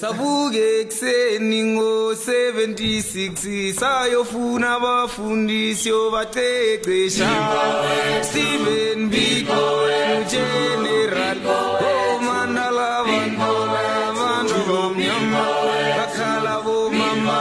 savuke ekuseni ngo-76 sayofuna abafundisi obacecesha stephen biko ugeneral omandala bantola abantu bamnyama bakhala bomama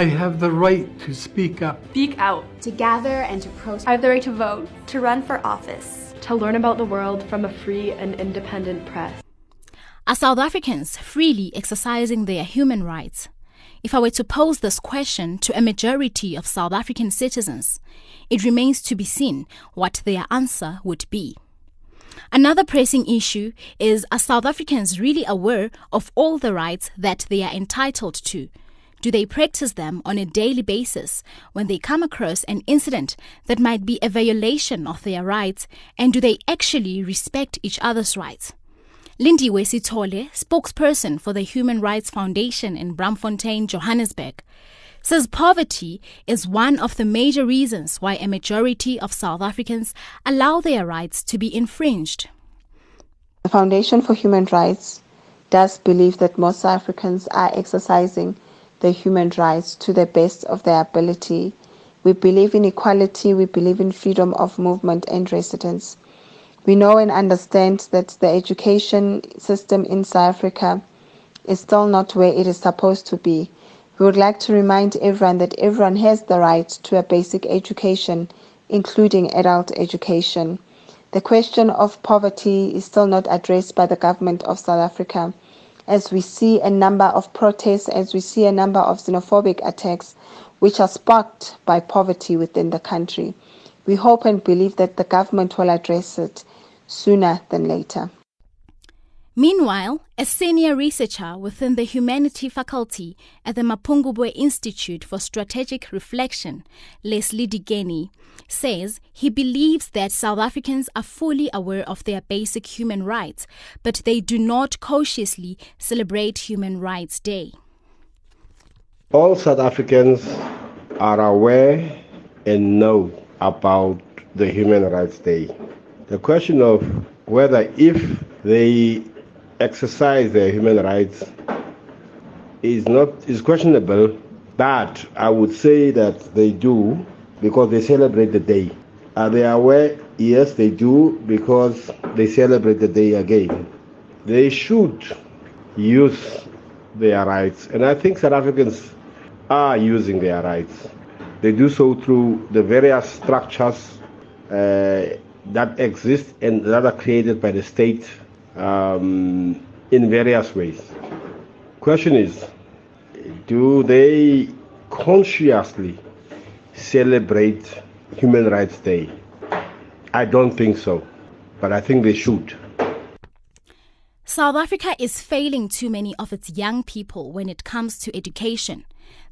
I have the right to speak up. Speak out. to gather and to protest. I have the right to vote. to run for office. To learn about the world from a free and independent press. Are South Africans freely exercising their human rights? If I were to pose this question to a majority of South African citizens, it remains to be seen what their answer would be. Another pressing issue is are South Africans really aware of all the rights that they are entitled to? Do they practice them on a daily basis when they come across an incident that might be a violation of their rights? And do they actually respect each other's rights? Lindiwe Sitole, spokesperson for the Human Rights Foundation in Braamfontein, Johannesburg, says poverty is one of the major reasons why a majority of South Africans allow their rights to be infringed. The Foundation for Human Rights does believe that most South Africans are exercising their human rights to the best of their ability. We believe in equality, we believe in freedom of movement and residence. We know and understand that the education system in South Africa is still not where it is supposed to be. We would like to remind everyone that everyone has the right to a basic education, including adult education. The question of poverty is still not addressed by the government of South Africa. As we see a number of protests, as we see a number of xenophobic attacks, which are sparked by poverty within the country. We hope and believe that the government will address it sooner than later. Meanwhile, a senior researcher within the Humanity faculty at the Mapungubwe Institute for Strategic Reflection, Leslie Digeni, says he believes that South Africans are fully aware of their basic human rights, but they do not cautiously celebrate Human Rights Day. All South Africans are aware and know about the Human Rights Day. The question of whether if they exercise their human rights is not is questionable, but I would say that they do because they celebrate the day. Are they aware? Yes, they do because they celebrate the day again. They should use their rights, and I think South Africans are using their rights. They do so through the various structures uh, that exist and that are created by the state um, in various ways. Question is, do they consciously celebrate Human Rights Day? I don't think so, but I think they should. South Africa is failing too many of its young people when it comes to education.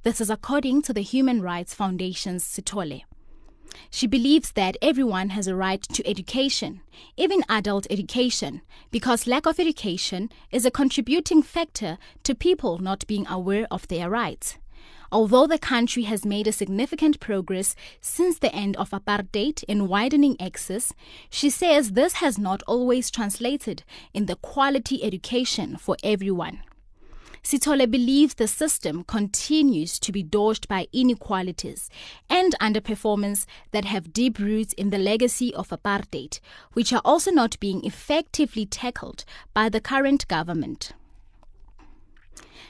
This is according to the Human Rights Foundation's Sitole. She believes that everyone has a right to education, even adult education, because lack of education is a contributing factor to people not being aware of their rights. Although the country has made a significant progress since the end of apartheid in widening access, she says this has not always translated in the quality education for everyone. Sitole believes the system continues to be dodged by inequalities and underperformance that have deep roots in the legacy of apartheid, which are also not being effectively tackled by the current government.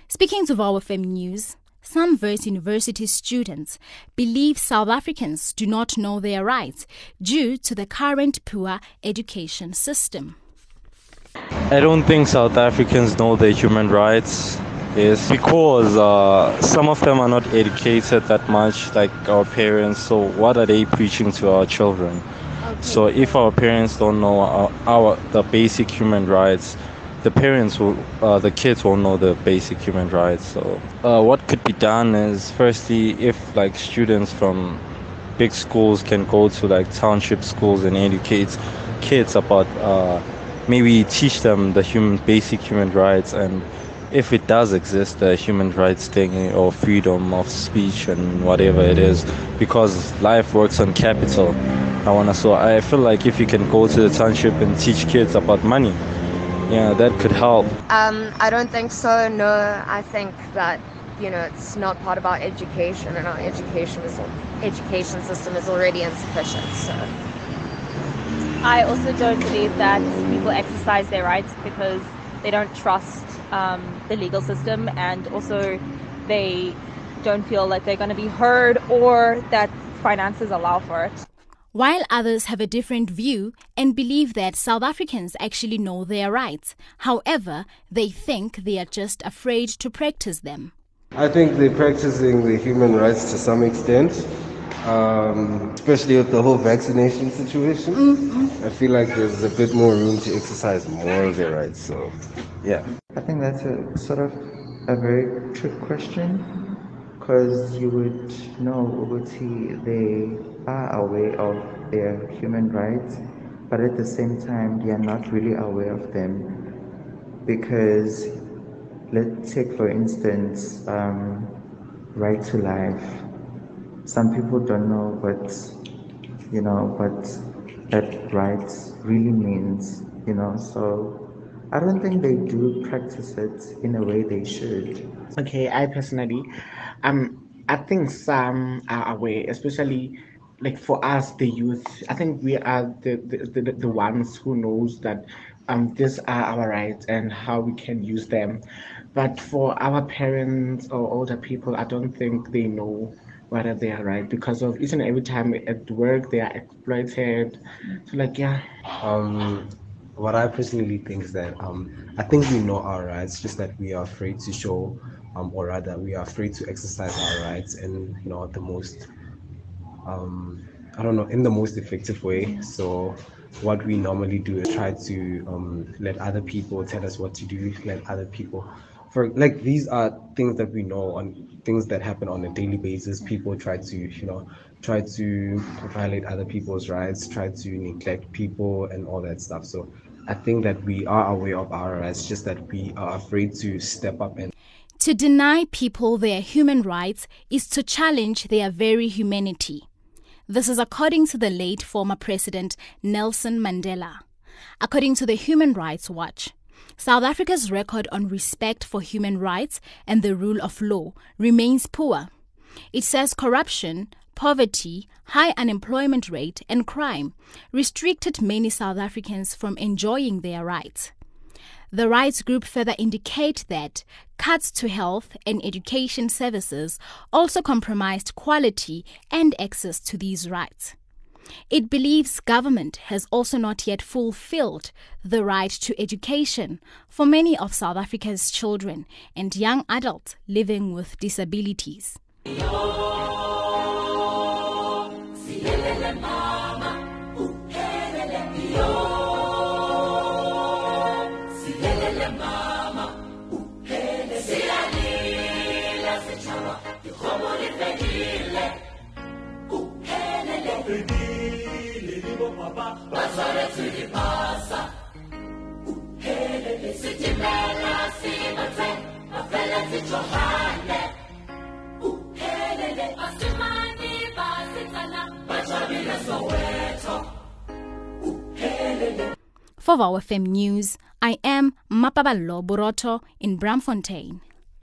Speaking to Vow FM News, some Wits University students believe South Africans do not know their rights due to the current poor education system. I don't think South Africans know their human rights is because uh, some of them are not educated that much like our parents so what are they preaching to our children? So if our parents don't know our, our the basic human rights the parents will uh, the kids won't know the basic human rights so uh, what could be done is firstly if like students from big schools can go to like township schools and educate kids about uh, maybe teach them the human basic human rights and if it does exist the human rights thing or freedom of speech and whatever it is because life works on capital i want to so i feel like if you can go to the township and teach kids about money yeah that could help Um, I don't think so. No, I think that you know it's not part of our education, and our education is education system is already insufficient. So I also don't believe that people exercise their rights because they don't trust um, the legal system and also they don't feel like they're going to be heard or that finances allow for it. While others have a different view and believe that South Africans actually know their rights, however, they think they are just afraid to practice them. I think they're practicing the human rights to some extent, um, especially with the whole vaccination situation. I feel like there's a bit more room to exercise more of their rights. So, yeah. I think that's a sort of a very trick question because you would know Ubuti they are aware of their human rights, but at the same time they are not really aware of them because let's take for instance um, right to life. Some people don't know what you know what that right really means, you know, so I don't think they do practice it in a way they should. Okay, I personally, um, I think some are aware, especially like for us, the youth. I think we are the the, the, the ones who knows that um these are our rights and how we can use them. But for our parents or older people, I don't think they know they are right because of each and every time at work they are exploited. So like yeah. Um, what I personally think is that um, I think we know our rights, just that we are afraid to show, um, or rather, we are afraid to exercise our rights and you know the most, um, I don't know, in the most effective way. So what we normally do is try to um, let other people tell us what to do, let other people. For like these are things that we know on things that happen on a daily basis. People try to you know try to violate other people's rights, try to neglect people and all that stuff. So I think that we are aware of our rights, just that we are afraid to step up and To deny people their human rights is to challenge their very humanity. This is according to the late former president Nelson Mandela. According to the Human Rights Watch, South Africa's record on respect for human rights and the rule of law remains poor. It says corruption, poverty, high unemployment rate, and crime restricted many South Africans from enjoying their rights. The rights group further indicate that cuts to health and education services also compromised quality and access to these rights. It believes government has also not yet fulfilled the right to education for many of South Africa's children and young adults living with disabilities. For Vow FM News, I am Mapaballo Borotho in Braamfontein.